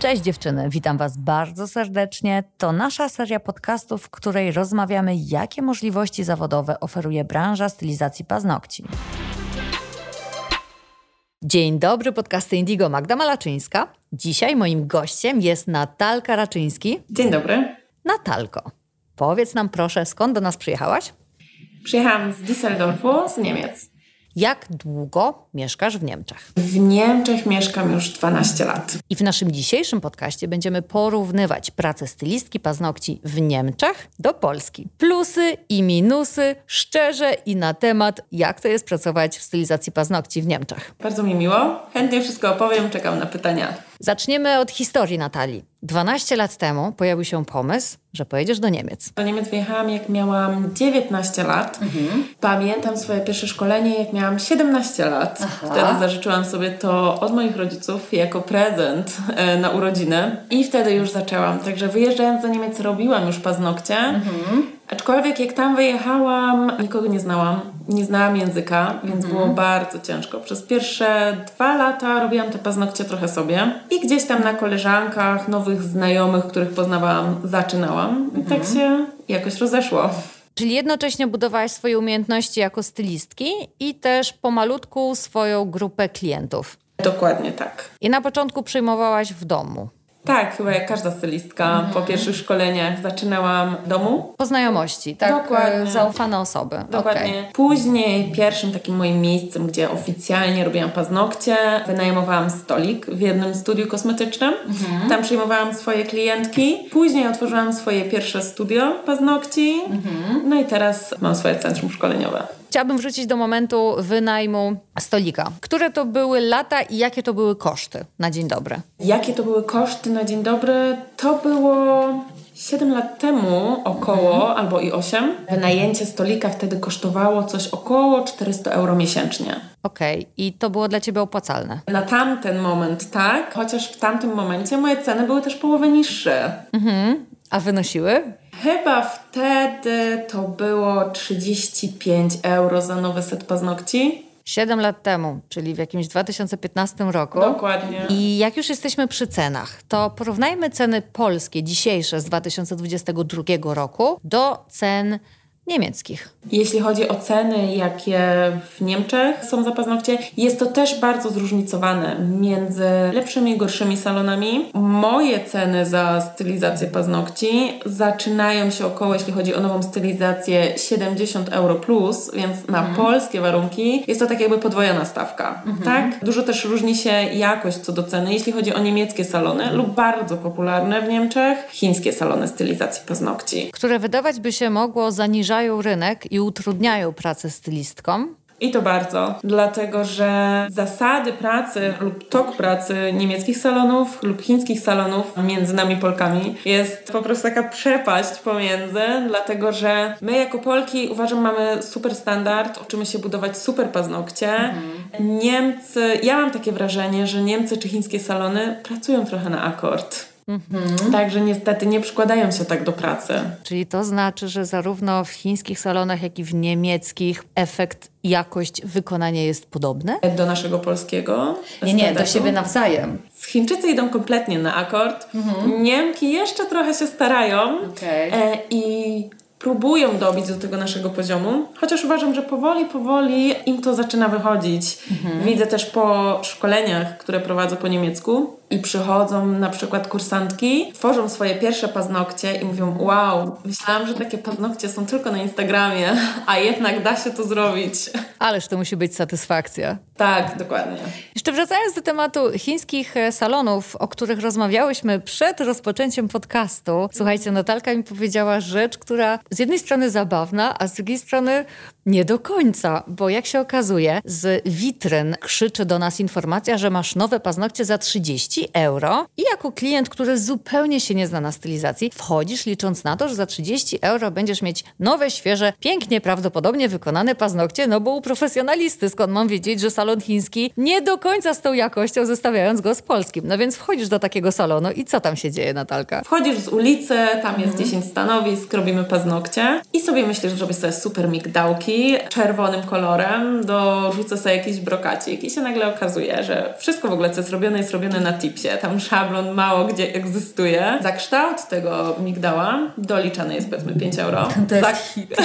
Cześć dziewczyny, witam Was bardzo serdecznie. To nasza seria podcastów, w której rozmawiamy, jakie możliwości zawodowe oferuje branża stylizacji paznokci. Dzień dobry, podcasty Indigo Magda Malaczyńska. Dzisiaj moim gościem jest Natalka Raczyński. Dzień dobry. Natalko, powiedz nam proszę, skąd do nas przyjechałaś? Przyjechałam z Düsseldorfu, z Niemiec. Jak długo mieszkasz w Niemczech? W Niemczech mieszkam już 12 lat. I w naszym dzisiejszym podcaście będziemy porównywać pracę stylistki paznokci w Niemczech do Polski. Plusy i minusy, szczerze i na temat, jak to jest pracować w stylizacji paznokci w Niemczech. Bardzo mi miło. Chętnie wszystko opowiem, czekam na pytania. Zaczniemy od historii Natalii. 12 lat temu pojawił się pomysł, że pojedziesz do Niemiec. Do Niemiec wyjechałam jak miałam 19 lat. Pamiętam swoje pierwsze szkolenie jak miałam 17 lat. Aha. Wtedy zażyczyłam sobie to od moich rodziców jako prezent e, na urodziny. I wtedy już zaczęłam. Także wyjeżdżając do Niemiec robiłam już paznokcie. Aczkolwiek jak tam wyjechałam, nikogo nie znałam, nie znałam języka, więc było bardzo ciężko. Przez pierwsze dwa lata robiłam te paznokcie trochę sobie i gdzieś tam na koleżankach, nowych znajomych, których poznawałam, zaczynałam. I tak się jakoś rozeszło. Czyli jednocześnie budowałaś swoje umiejętności jako stylistki i też pomalutku swoją grupę klientów. Dokładnie tak. I na początku przyjmowałaś w domu. Tak, chyba jak każda stylistka po pierwszych szkoleniach zaczynałam w domu. Po znajomości, tak? Dokładnie. E, Zaufane osoby. Dokładnie. Okej. Później pierwszym takim moim miejscem, gdzie oficjalnie robiłam paznokcie, wynajmowałam stolik w jednym studiu kosmetycznym. Tam przyjmowałam swoje klientki. Później otworzyłam swoje pierwsze studio paznokci. No i teraz mam swoje centrum szkoleniowe. Chciałabym wrócić do momentu wynajmu stolika. Które to były lata i jakie to były koszty na dzień dobry? Jakie to były koszty na dzień dobry? To było 7 lat temu około, albo i 8. Wynajęcie stolika wtedy kosztowało coś około 400 euro miesięcznie. Okej, i to było dla ciebie opłacalne. Na tamten moment tak, chociaż w tamtym momencie moje ceny były też połowę niższe. A wynosiły? Chyba wtedy to było 35 euro za nowy set paznokci. 7 lat temu, czyli w jakimś 2015 roku. Dokładnie. I jak już jesteśmy przy cenach, to porównajmy ceny polskie dzisiejsze z 2022 roku do cen niemieckich. Jeśli chodzi o ceny, jakie w Niemczech są za paznokcie, jest to też bardzo zróżnicowane między lepszymi i gorszymi salonami. Moje ceny za stylizację paznokci zaczynają się około, jeśli chodzi o nową stylizację, 70 euro plus, więc na polskie warunki jest to tak jakby podwojona stawka. Tak? Dużo też różni się jakość co do ceny, jeśli chodzi o niemieckie salony lub bardzo popularne w Niemczech chińskie salony stylizacji paznokci. które wydawać by się mogło zaniżają rynek i utrudniają pracę stylistkom. I to bardzo, dlatego że zasady pracy lub tok pracy niemieckich salonów lub chińskich salonów między nami Polkami jest po prostu taka przepaść pomiędzy, dlatego że my jako Polki uważam mamy super standard, uczymy się budować super paznokcie. Niemcy, ja mam takie wrażenie, że Niemcy czy chińskie salony pracują trochę na akord. Także niestety nie przykładają się tak do pracy. Czyli to znaczy, że zarówno w chińskich salonach, jak i w niemieckich efekt, jakość wykonania jest podobny? Do naszego polskiego. Nie, nie, do siebie nawzajem. Chińczycy idą kompletnie na akord. Niemki jeszcze trochę się starają Okej. e, i próbują dobić do tego naszego poziomu, chociaż uważam, że powoli, powoli im to zaczyna wychodzić. Widzę też po szkoleniach, które prowadzę po niemiecku i przychodzą na przykład kursantki, tworzą swoje pierwsze paznokcie i mówią wow, myślałam, że takie paznokcie są tylko na Instagramie, a jednak da się to zrobić. Ależ to musi być satysfakcja. Tak, dokładnie. Jeszcze wracając do tematu chińskich e, salonów, o których rozmawiałyśmy przed rozpoczęciem podcastu. Słuchajcie, Natalka mi powiedziała rzecz, która z jednej strony zabawna, a z drugiej strony nie do końca, bo jak się okazuje, z witryn krzyczy do nas informacja, że masz nowe paznokcie za 30 euro i jako klient, który zupełnie się nie zna na stylizacji, wchodzisz licząc na to, że za 30 euro będziesz mieć nowe, świeże, pięknie prawdopodobnie wykonane paznokcie, no bo u profesjonalisty, skąd mam wiedzieć, że salon chiński nie do końca z tą jakością, zestawiając go z polskim. No więc wchodzisz do takiego salonu i co tam się dzieje, Natalka? Wchodzisz z ulicy, tam jest mhm. 10 stanowisk, robimy paznokcie i sobie myślisz, że robię sobie super migdałki czerwonym kolorem, dorzucę sobie jakiś brokacik i się nagle okazuje, że wszystko w ogóle, co jest robione, jest robione na tipsie. Tam szablon mało gdzie egzystuje. Za kształt tego migdała doliczany jest powiedzmy 5 euro. To jest Za... hit.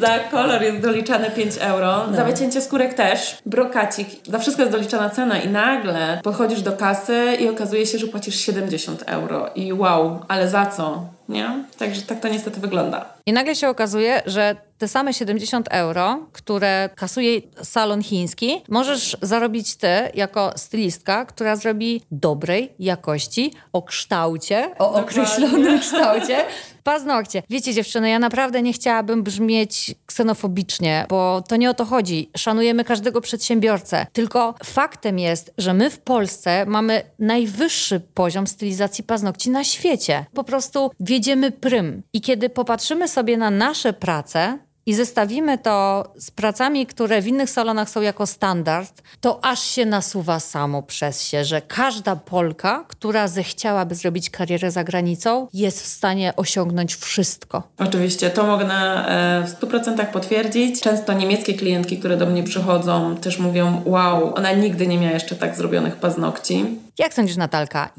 za kolor jest doliczane 5 euro. No. Za wycięcie skórek też. Brokacik. Za wszystko jest doliczana cena i nagle podchodzisz do kasy i okazuje się, że płacisz 70 euro. I wow, ale za co? Nie? Także tak to niestety wygląda. I nagle się okazuje, że te same 70 euro, które kasuje salon chiński, możesz zarobić ty jako stylistka, która zrobi dobrej jakości, o kształcie, o określonym kształcie paznokcie. Wiecie dziewczyny, ja naprawdę nie chciałabym brzmieć ksenofobicznie, bo to nie o to chodzi. Szanujemy każdego przedsiębiorcę. Tylko faktem jest, że my w Polsce mamy najwyższy poziom stylizacji paznokci na świecie. Po prostu wiedziemy prym. I kiedy popatrzymy sobie na nasze prace, i zestawimy to z pracami, które w innych salonach są jako standard, to aż się nasuwa samo przez się, że każda Polka, która zechciałaby zrobić karierę za granicą, jest w stanie osiągnąć wszystko. Oczywiście, to mogę na, e, w 100% potwierdzić. Często niemieckie klientki, które do mnie przychodzą, też mówią: Wow, ona nigdy nie miała jeszcze tak zrobionych paznokci. Jak sądzisz, Natalka,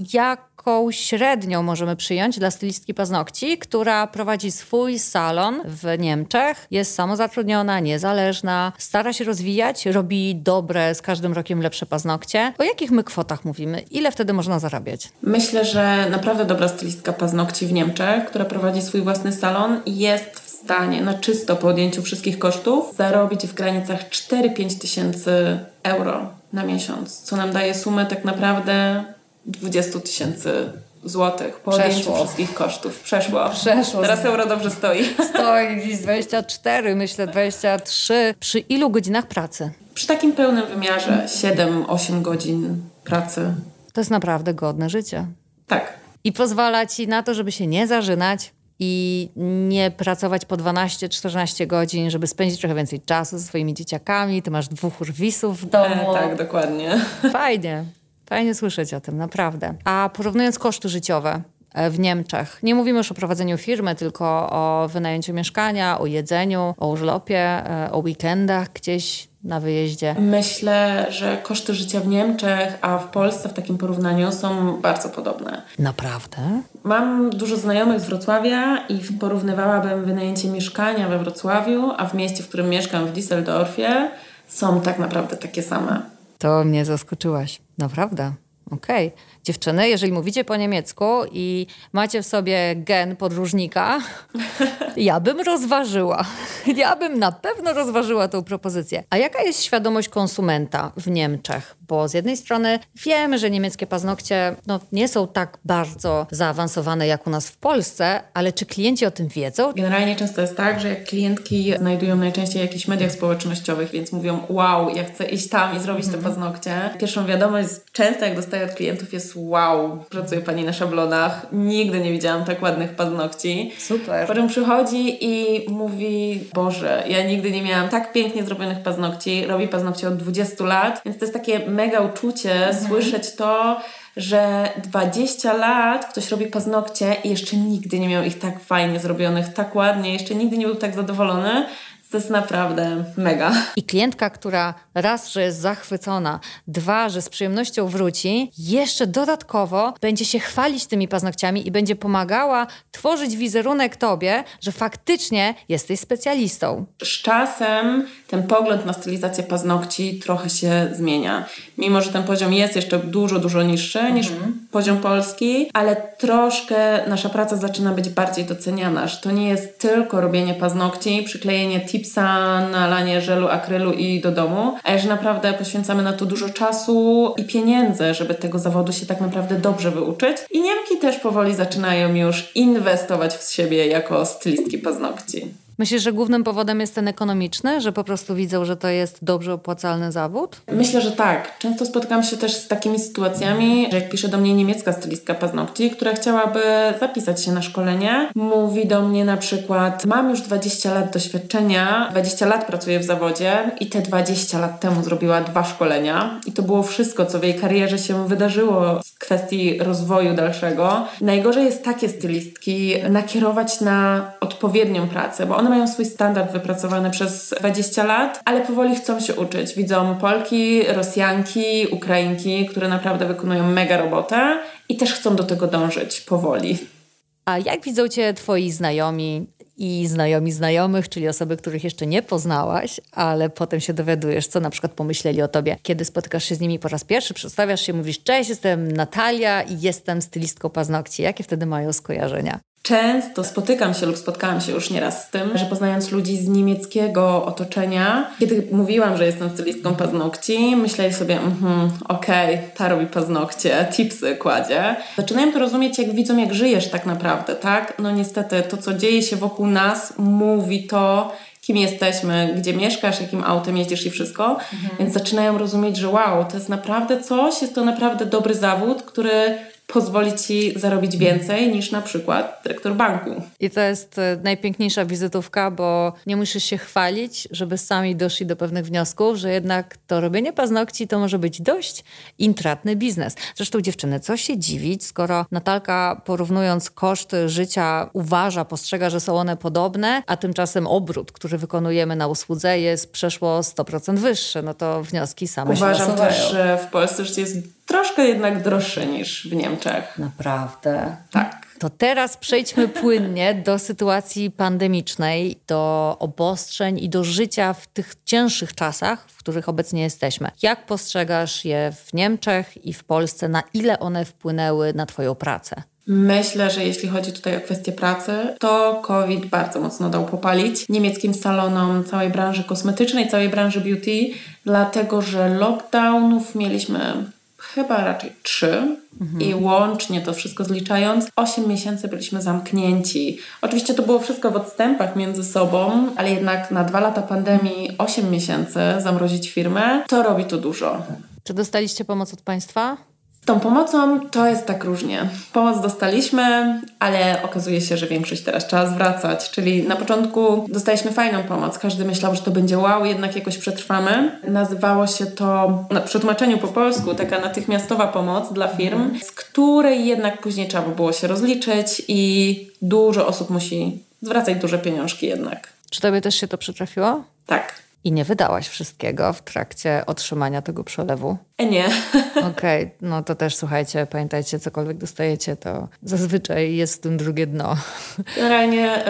jaką średnią możemy przyjąć dla stylistki paznokci, która prowadzi swój salon w Niemczech, jest samozatrudniona, niezależna, stara się rozwijać, robi dobre, z każdym rokiem lepsze paznokcie? O jakich my kwotach mówimy? Ile wtedy można zarabiać? Myślę, że naprawdę dobra stylistka paznokci w Niemczech, która prowadzi swój własny salon, jest w stanie na czysto po odjęciu wszystkich kosztów zarobić w granicach 4-5 tysięcy euro na miesiąc, co nam daje sumę tak naprawdę 20 tysięcy złotych po Przeszło. wszystkich kosztów. Przeszło. Przeszło. Teraz euro dobrze stoi. Stoi gdzieś 24, myślę 23. Przy ilu godzinach pracy? Przy takim pełnym wymiarze 7-8 godzin pracy. To jest naprawdę godne życie. Tak. I pozwala ci na to, żeby się nie zażynać, i nie pracować po 12-14 godzin, żeby spędzić trochę więcej czasu ze swoimi dzieciakami. Ty masz dwóch urwisów w domu. E, tak, dokładnie. Fajnie. Fajnie słyszeć o tym, naprawdę. A porównując koszty życiowe, e, w Niemczech. Nie mówimy już o prowadzeniu firmy, tylko o wynajęciu mieszkania, o jedzeniu, o urlopie, e, o weekendach gdzieś na wyjeździe? Myślę, że koszty życia w Niemczech, a w Polsce w takim porównaniu są bardzo podobne. Naprawdę? Mam dużo znajomych z Wrocławia i porównywałabym wynajęcie mieszkania we Wrocławiu, a w mieście, w którym mieszkam, w Düsseldorfie, są tak naprawdę takie same. To mnie zaskoczyłaś. Naprawdę. Okej. Okay. Dziewczyny, jeżeli mówicie po niemiecku i macie w sobie gen podróżnika, ja bym rozważyła. Ja bym na pewno rozważyła tą propozycję. A jaka jest świadomość konsumenta w Niemczech? Bo z jednej strony wiemy, że niemieckie paznokcie no, nie są tak bardzo zaawansowane jak u nas w Polsce, ale czy klienci o tym wiedzą? Generalnie często jest tak, że jak klientki znajdują najczęściej w jakichś mediach społecznościowych, więc mówią wow, ja chcę iść tam i zrobić mm -hmm. te mhm. paznokcie. Pierwszą wiadomość często jak dostaję od klientów jest wow, pracuje Pani na szablonach, nigdy nie widziałam tak ładnych paznokci. Super. Potem przychodzi i mówi, Boże, ja nigdy nie miałam tak pięknie zrobionych paznokci, robi paznokcie od 20 lat, więc to jest takie mega uczucie mhm. słyszeć to, że 20 lat ktoś robi paznokcie i jeszcze nigdy nie miał ich tak fajnie zrobionych, tak ładnie, jeszcze nigdy nie był tak zadowolony. To jest naprawdę mega. I klientka, która raz, że jest zachwycona, dwa, że z przyjemnością wróci, jeszcze dodatkowo będzie się chwalić tymi paznokciami i będzie pomagała tworzyć wizerunek tobie, że faktycznie jesteś specjalistą. Z czasem ten pogląd na stylizację paznokci trochę się zmienia. Mimo, że ten poziom jest jeszcze dużo, dużo niższy mhm. niż poziom polski, ale troszkę nasza praca zaczyna być bardziej doceniana, że to nie jest tylko robienie paznokci, przyklejenie tipsa, nalanie żelu akrylu i do domu, a że naprawdę poświęcamy na to dużo czasu i pieniędzy, żeby tego zawodu się tak naprawdę dobrze wyuczyć. I Niemki też powoli zaczynają już inwestować w siebie jako stylistki paznokci. Myślisz, że głównym powodem jest ten ekonomiczny, że po prostu widzą, że to jest dobrze opłacalny zawód? Myślę, że tak. Często spotykam się też z takimi sytuacjami, że jak pisze do mnie niemiecka stylistka paznokci, która chciałaby zapisać się na szkolenie, mówi do mnie na przykład: Mam już 20 lat doświadczenia, 20 lat pracuję w zawodzie i te 20 lat temu zrobiła dwa szkolenia, i to było wszystko, co w jej karierze się wydarzyło w kwestii rozwoju dalszego. Najgorzej jest takie stylistki nakierować na odpowiednią pracę, bo one mają swój standard wypracowany przez 20 lat, ale powoli chcą się uczyć. Widzą Polki, Rosjanki, Ukrainki, które naprawdę wykonują mega robotę i też chcą do tego dążyć powoli. A jak widzą Cię Twoi znajomi i znajomi znajomych, czyli osoby, których jeszcze nie poznałaś, ale potem się dowiadujesz, co na przykład pomyśleli o Tobie, kiedy spotykasz się z nimi po raz pierwszy, przedstawiasz się, mówisz, cześć, jestem Natalia i jestem stylistką paznokci. Jakie wtedy mają skojarzenia? Często spotykam się lub spotkałam się już nieraz z tym, że poznając ludzi z niemieckiego otoczenia, kiedy mówiłam, że jestem stylistką paznokci, myśleli sobie, mhm, okej, okay, ta robi paznokcie, tipsy kładzie. Zaczynają to rozumieć, jak widzą, jak żyjesz tak naprawdę, tak? No niestety, to co dzieje się wokół nas, mówi to, kim jesteśmy, gdzie mieszkasz, jakim autem jeździsz i wszystko. Mhm. Więc zaczynają rozumieć, że wow, to jest naprawdę coś, jest to naprawdę dobry zawód, który pozwoli ci zarobić więcej niż na przykład dyrektor banku. I to jest e, najpiękniejsza wizytówka, bo nie musisz się chwalić, żeby sami doszli do pewnych wniosków, że jednak to robienie paznokci to może być dość intratny biznes. Zresztą dziewczyny, co się dziwić, skoro Natalka porównując koszty życia uważa, postrzega, że są one podobne, a tymczasem obrót, który wykonujemy na usłudze jest przeszło 100% wyższy, no to wnioski same Uważam się Uważam też, że w Polsce życie jest troszkę jednak droższe niż w Niemczech. Naprawdę? Tak. To teraz przejdźmy płynnie do sytuacji pandemicznej, do obostrzeń i do życia w tych cięższych czasach, w których obecnie jesteśmy. Jak postrzegasz je w Niemczech i w Polsce? Na ile one wpłynęły na Twoją pracę? Myślę, że jeśli chodzi tutaj o kwestię pracy, to COVID bardzo mocno dał popalić niemieckim salonom, całej branży kosmetycznej, całej branży beauty, dlatego że lockdownów mieliśmy chyba raczej trzy mhm. i łącznie to wszystko zliczając, 8 miesięcy byliśmy zamknięci. Oczywiście to było wszystko w odstępach między sobą, ale jednak na dwa lata pandemii 8 miesięcy zamrozić firmę, to robi to dużo. Czy dostaliście pomoc od państwa? Tą pomocą to jest tak różnie. Pomoc dostaliśmy, ale okazuje się, że większość teraz trzeba zwracać. Czyli na początku dostaliśmy fajną pomoc. Każdy myślał, że to będzie wow, jednak jakoś przetrwamy. Nazywało się to na przetłumaczeniu po polsku taka natychmiastowa pomoc dla firm, z której jednak później trzeba było się rozliczyć i dużo osób musi zwracać duże pieniążki jednak. Czy tobie też się to przytrafiło? Tak. I nie wydałaś wszystkiego w trakcie otrzymania tego przelewu? E nie. Okej, okay, no to też słuchajcie, pamiętajcie, cokolwiek dostajecie, to zazwyczaj jest w tym drugie dno. Generalnie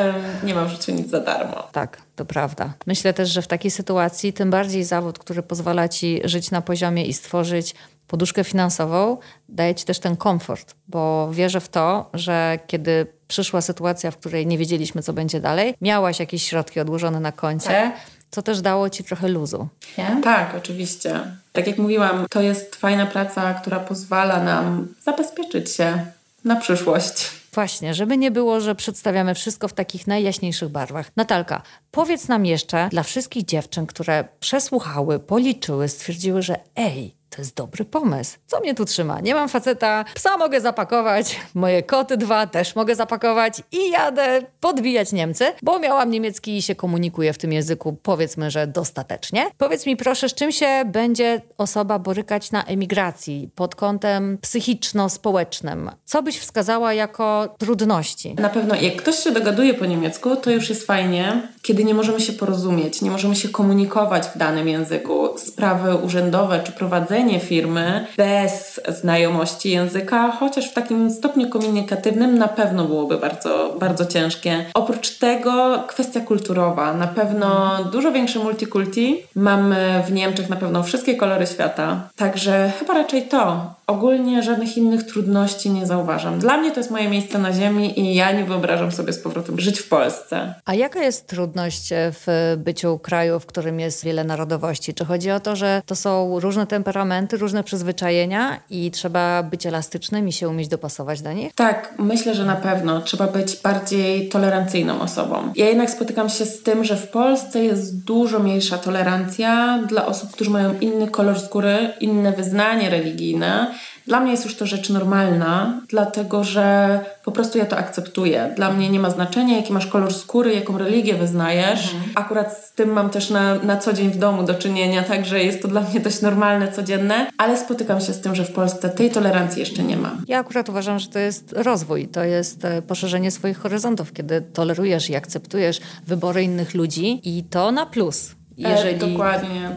nie mam w życiu nic za darmo. Tak, to prawda. Myślę też, że w takiej sytuacji tym bardziej zawód, który pozwala ci żyć na poziomie i stworzyć poduszkę finansową, daje ci też ten komfort, bo wierzę w to, że kiedy przyszła sytuacja, w której nie wiedzieliśmy, co będzie dalej, miałaś jakieś środki odłożone na koncie. Tak co też dało ci trochę luzu. Nie? Tak, oczywiście. Tak jak mówiłam, to jest fajna praca, która pozwala nam zabezpieczyć się na przyszłość. Właśnie, żeby nie było, że przedstawiamy wszystko w takich najjaśniejszych barwach. Natalka, powiedz nam jeszcze dla wszystkich dziewczyn, które przesłuchały, policzyły, stwierdziły, że ej, to jest dobry pomysł. Co mnie tu trzyma? Nie mam faceta, psa mogę zapakować, moje koty dwa też mogę zapakować i jadę podbijać Niemcy, bo miałam niemiecki i się komunikuję w tym języku, powiedzmy, że dostatecznie. Powiedz mi proszę, z czym się będzie osoba borykać na emigracji pod kątem psychiczno-społecznym? Co byś wskazała jako trudności? Na pewno, jak ktoś się dogaduje po niemiecku, to już jest fajnie, kiedy nie możemy się porozumieć, nie możemy się komunikować w danym języku. Sprawy urzędowe czy prowadzenie firmy bez znajomości języka, chociaż w takim stopniu komunikatywnym na pewno byłoby bardzo, bardzo ciężkie. Oprócz tego kwestia kulturowa. Na pewno dużo większe multikulti. Mamy w Niemczech na pewno wszystkie kolory świata. Także chyba raczej to. Ogólnie żadnych innych trudności nie zauważam. Dla mnie to jest moje miejsce na ziemi i ja nie wyobrażam sobie z powrotem żyć w Polsce. A jaka jest trudność w byciu kraju, w którym jest wiele narodowości? Czy chodzi o to, że to są różne temperamenty, różne przyzwyczajenia i trzeba być elastycznym i się umieć dopasować do nich? Tak, myślę, że na pewno. Trzeba być bardziej tolerancyjną osobą. Ja jednak spotykam się z tym, że w Polsce jest dużo mniejsza tolerancja dla osób, którzy mają inny kolor skóry, inne wyznanie religijne dla mnie jest już to rzecz normalna, dlatego że po prostu ja to akceptuję. Dla mnie nie ma znaczenia, jaki masz kolor skóry, jaką religię wyznajesz. Mhm. Akurat z tym mam też na, na co dzień w domu do czynienia, także jest to dla mnie dość normalne, codzienne, ale spotykam się z tym, że w Polsce tej tolerancji jeszcze nie ma. Ja akurat uważam, że to jest rozwój, to jest e, poszerzenie swoich horyzontów, kiedy tolerujesz i akceptujesz wybory innych ludzi i to na plus. E, jeżeli... E, dokładnie.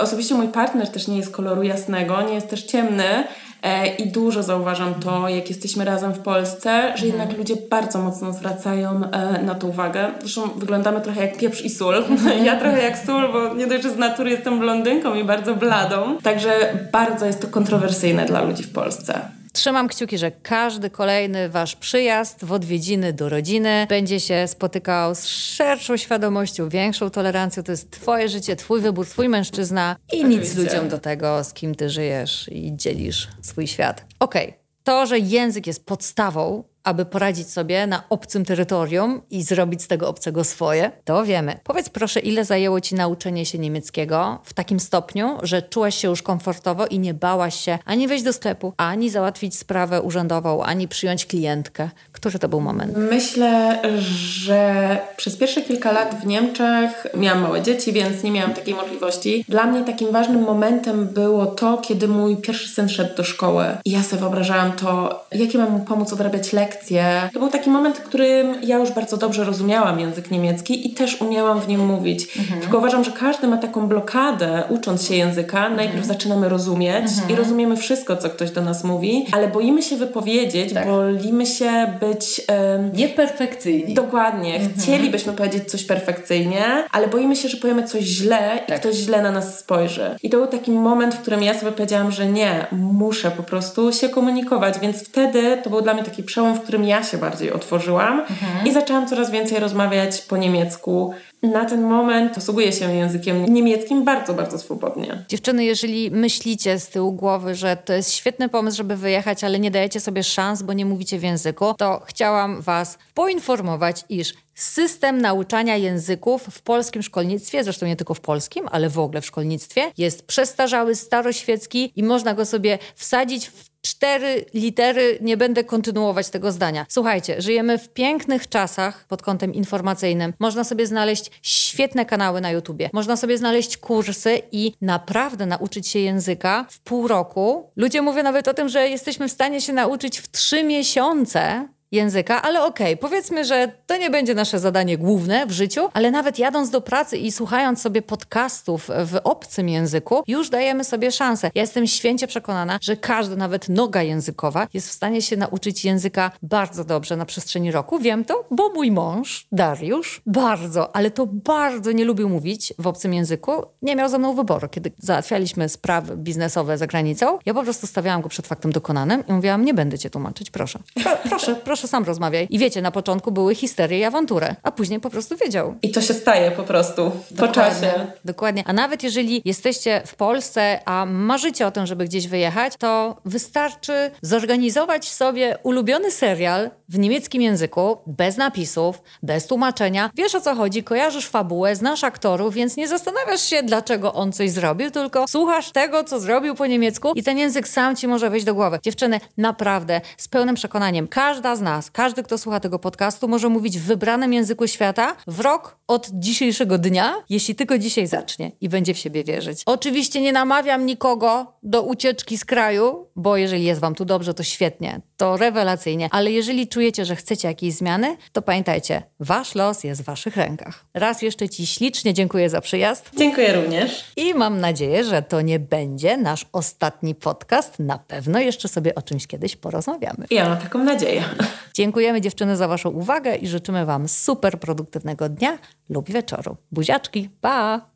Osobiście mój partner też nie jest koloru jasnego, nie jest też ciemny, I dużo zauważam to, jak jesteśmy razem w Polsce, że mhm. jednak ludzie bardzo mocno zwracają e, na to uwagę. Zresztą wyglądamy trochę jak pieprz i sól. Mhm. Ja trochę jak sól, bo nie dość, że z natury jestem blondynką i bardzo bladą. Także bardzo jest to kontrowersyjne dla ludzi w Polsce. Trzymam kciuki, że każdy kolejny wasz przyjazd w odwiedziny do rodziny będzie się spotykał z szerszą świadomością, większą tolerancją. To jest twoje życie, twój wybór, twój mężczyzna i nic ludziom do tego, z kim ty żyjesz i dzielisz swój świat. Okej, okay. to, że język jest podstawą aby poradzić sobie na obcym terytorium i zrobić z tego obcego swoje? To wiemy. Powiedz proszę, ile zajęło ci nauczenie się niemieckiego w takim stopniu, że czułaś się już komfortowo i nie bałaś się ani wejść do sklepu, ani załatwić sprawę urzędową, ani przyjąć klientkę. Który to był moment? Myślę, że przez pierwsze kilka lat w Niemczech miałam małe dzieci, więc nie miałam takiej możliwości. Dla mnie takim ważnym momentem było to, kiedy mój pierwszy syn szedł do szkoły. I ja sobie wyobrażałam to, jakie mam mu pomóc odrabiać lekcje. To był taki moment, w którym ja już bardzo dobrze rozumiałam język niemiecki i też umiałam w nim mówić. Mhm. Tylko uważam, że każdy ma taką blokadę, ucząc się języka. Najpierw mhm. zaczynamy rozumieć mhm. i rozumiemy wszystko, co ktoś do nas mówi, ale boimy się wypowiedzieć, tak. boimy się być być... Um, Nieperfekcyjni. Dokładnie. Mhm. Chcielibyśmy powiedzieć coś perfekcyjnie, ale boimy się, że powiemy coś źle tak. i ktoś źle na nas spojrzy. I to był taki moment, w którym ja sobie powiedziałam, że nie, muszę po prostu się komunikować, więc wtedy to był dla mnie taki przełom, w którym ja się bardziej otworzyłam mhm. i zaczęłam coraz więcej rozmawiać po niemiecku na ten moment posługuję się językiem niemieckim bardzo, bardzo swobodnie. Dziewczyny, jeżeli myślicie z tyłu głowy, że to jest świetny pomysł, żeby wyjechać, ale nie dajecie sobie szans, bo nie mówicie w języku, to chciałam Was poinformować, iż System nauczania języków w polskim szkolnictwie, zresztą nie tylko w polskim, ale w ogóle w szkolnictwie, jest przestarzały, staroświecki i można go sobie wsadzić w cztery litery, nie będę kontynuować tego zdania. Słuchajcie, żyjemy w pięknych czasach pod kątem informacyjnym. Można sobie znaleźć świetne kanały na YouTubie. Można sobie znaleźć kursy i naprawdę nauczyć się języka w pół roku. Ludzie mówią nawet o tym, że jesteśmy w stanie się nauczyć w trzy miesiące języka, ale okej, okay, powiedzmy, że to nie będzie nasze zadanie główne w życiu, ale nawet jadąc do pracy i słuchając sobie podcastów w obcym języku, już dajemy sobie szansę. Ja jestem święcie przekonana, że każda, nawet noga językowa, jest w stanie się nauczyć języka bardzo dobrze na przestrzeni roku. Wiem to, bo mój mąż, Dariusz, bardzo, ale to bardzo nie lubił mówić w obcym języku. Nie miał ze mną wyboru. Kiedy załatwialiśmy sprawy biznesowe za granicą, ja po prostu stawiałam go przed faktem dokonanym i mówiłam, nie będę cię tłumaczyć, proszę. Pro, proszę, proszę proszę sam rozmawiaj. I wiecie, na początku były histerie i awantury, a później po prostu wiedział. I to się staje po prostu po czasie. Dokładnie. A nawet jeżeli jesteście w Polsce, a marzycie o tym, żeby gdzieś wyjechać, to wystarczy zorganizować sobie ulubiony serial w niemieckim języku, bez napisów, bez tłumaczenia. Wiesz o co chodzi, kojarzysz fabułę, znasz aktorów, więc nie zastanawiasz się, dlaczego on coś zrobił, tylko słuchasz tego, co zrobił po niemiecku i ten język sam ci może wejść do głowy. Dziewczyny, naprawdę, z pełnym przekonaniem, każda z nas, każdy, kto słucha tego podcastu, może mówić w wybranym języku świata w rok od dzisiejszego dnia, jeśli tylko dzisiaj zacznie i będzie w siebie wierzyć. Oczywiście nie namawiam nikogo do ucieczki z kraju, bo jeżeli jest wam tu dobrze, to świetnie, to rewelacyjnie, ale jeżeli czujecie, że chcecie jakiejś zmiany, to pamiętajcie, wasz los jest w waszych rękach. Raz jeszcze ci ślicznie dziękuję za przyjazd. Dziękuję również. I mam nadzieję, że to nie będzie nasz ostatni podcast. Na pewno jeszcze sobie o czymś kiedyś porozmawiamy. Ja mam taką nadzieję. Dziękujemy dziewczyny za Waszą uwagę i życzymy Wam super produktywnego dnia lub wieczoru. Buziaczki, pa!